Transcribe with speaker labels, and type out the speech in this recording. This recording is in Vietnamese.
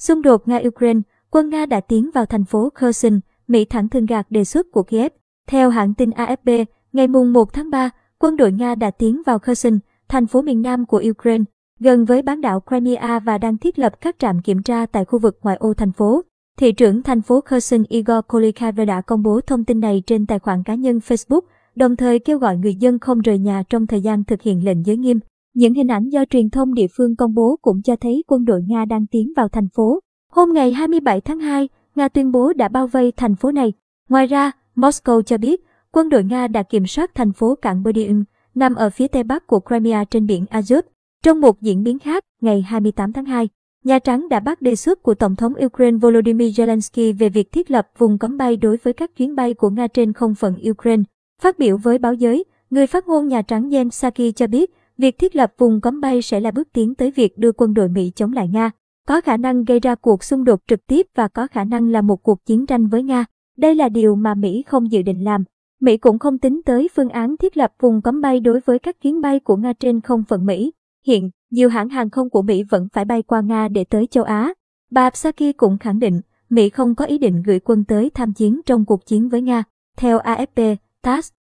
Speaker 1: Xung đột Nga-Ukraine, quân Nga đã tiến vào thành phố Kherson, Mỹ thẳng thừng gạt đề xuất của Kiev. Theo hãng tin AFP, ngày mùng 1 tháng 3, quân đội Nga đã tiến vào Kherson, thành phố miền nam của Ukraine, gần với bán đảo Crimea và đang thiết lập các trạm kiểm tra tại khu vực ngoại ô thành phố. Thị trưởng thành phố Kherson Igor Kolikhaver đã công bố thông tin này trên tài khoản cá nhân Facebook, đồng thời kêu gọi người dân không rời nhà trong thời gian thực hiện lệnh giới nghiêm. Những hình ảnh do truyền thông địa phương công bố cũng cho thấy quân đội Nga đang tiến vào thành phố. Hôm ngày 27 tháng 2, Nga tuyên bố đã bao vây thành phố này. Ngoài ra, Moscow cho biết quân đội Nga đã kiểm soát thành phố cảng Berdyn, nằm ở phía tây bắc của Crimea trên biển Azov. Trong một diễn biến khác, ngày 28 tháng 2, Nhà Trắng đã bác đề xuất của Tổng thống Ukraine Volodymyr Zelensky về việc thiết lập vùng cấm bay đối với các chuyến bay của Nga trên không phận Ukraine. Phát biểu với báo giới, người phát ngôn Nhà Trắng Jen Psaki cho biết, việc thiết lập vùng cấm bay sẽ là bước tiến tới việc đưa quân đội Mỹ chống lại Nga, có khả năng gây ra cuộc xung đột trực tiếp và có khả năng là một cuộc chiến tranh với Nga. Đây là điều mà Mỹ không dự định làm. Mỹ cũng không tính tới phương án thiết lập vùng cấm bay đối với các chuyến bay của Nga trên không phận Mỹ. Hiện, nhiều hãng hàng không của Mỹ vẫn phải bay qua Nga để tới châu Á. Bà Psaki cũng khẳng định, Mỹ không có ý định gửi quân tới tham chiến trong cuộc chiến với Nga. Theo AFP, TASS,